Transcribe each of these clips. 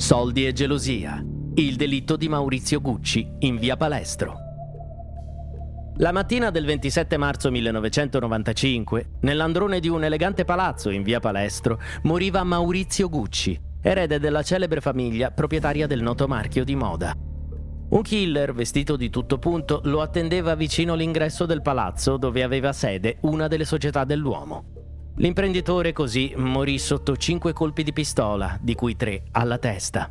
Soldi e gelosia. Il delitto di Maurizio Gucci in via Palestro. La mattina del 27 marzo 1995, nell'androne di un elegante palazzo in via Palestro, moriva Maurizio Gucci, erede della celebre famiglia proprietaria del noto marchio di moda. Un killer vestito di tutto punto lo attendeva vicino all'ingresso del palazzo dove aveva sede una delle società dell'uomo. L'imprenditore così morì sotto cinque colpi di pistola, di cui tre alla testa.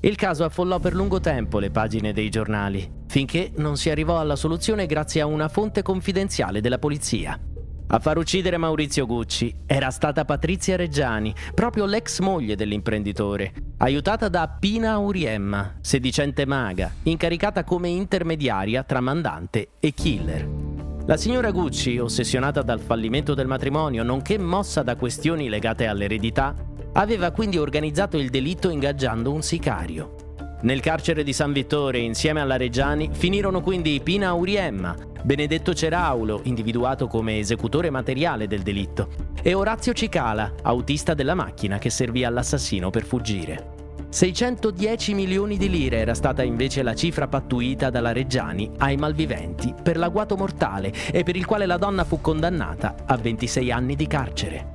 Il caso affollò per lungo tempo le pagine dei giornali, finché non si arrivò alla soluzione grazie a una fonte confidenziale della polizia. A far uccidere Maurizio Gucci era stata Patrizia Reggiani, proprio l'ex moglie dell'imprenditore, aiutata da Pina Auriemma, sedicente maga, incaricata come intermediaria tra mandante e killer. La signora Gucci, ossessionata dal fallimento del matrimonio, nonché mossa da questioni legate all'eredità, aveva quindi organizzato il delitto ingaggiando un sicario. Nel carcere di San Vittore, insieme alla Reggiani, finirono quindi Pina Auriemma, Benedetto Ceraulo, individuato come esecutore materiale del delitto, e Orazio Cicala, autista della macchina che servì all'assassino per fuggire. 610 milioni di lire era stata invece la cifra pattuita dalla Reggiani ai malviventi per l'agguato mortale e per il quale la donna fu condannata a 26 anni di carcere.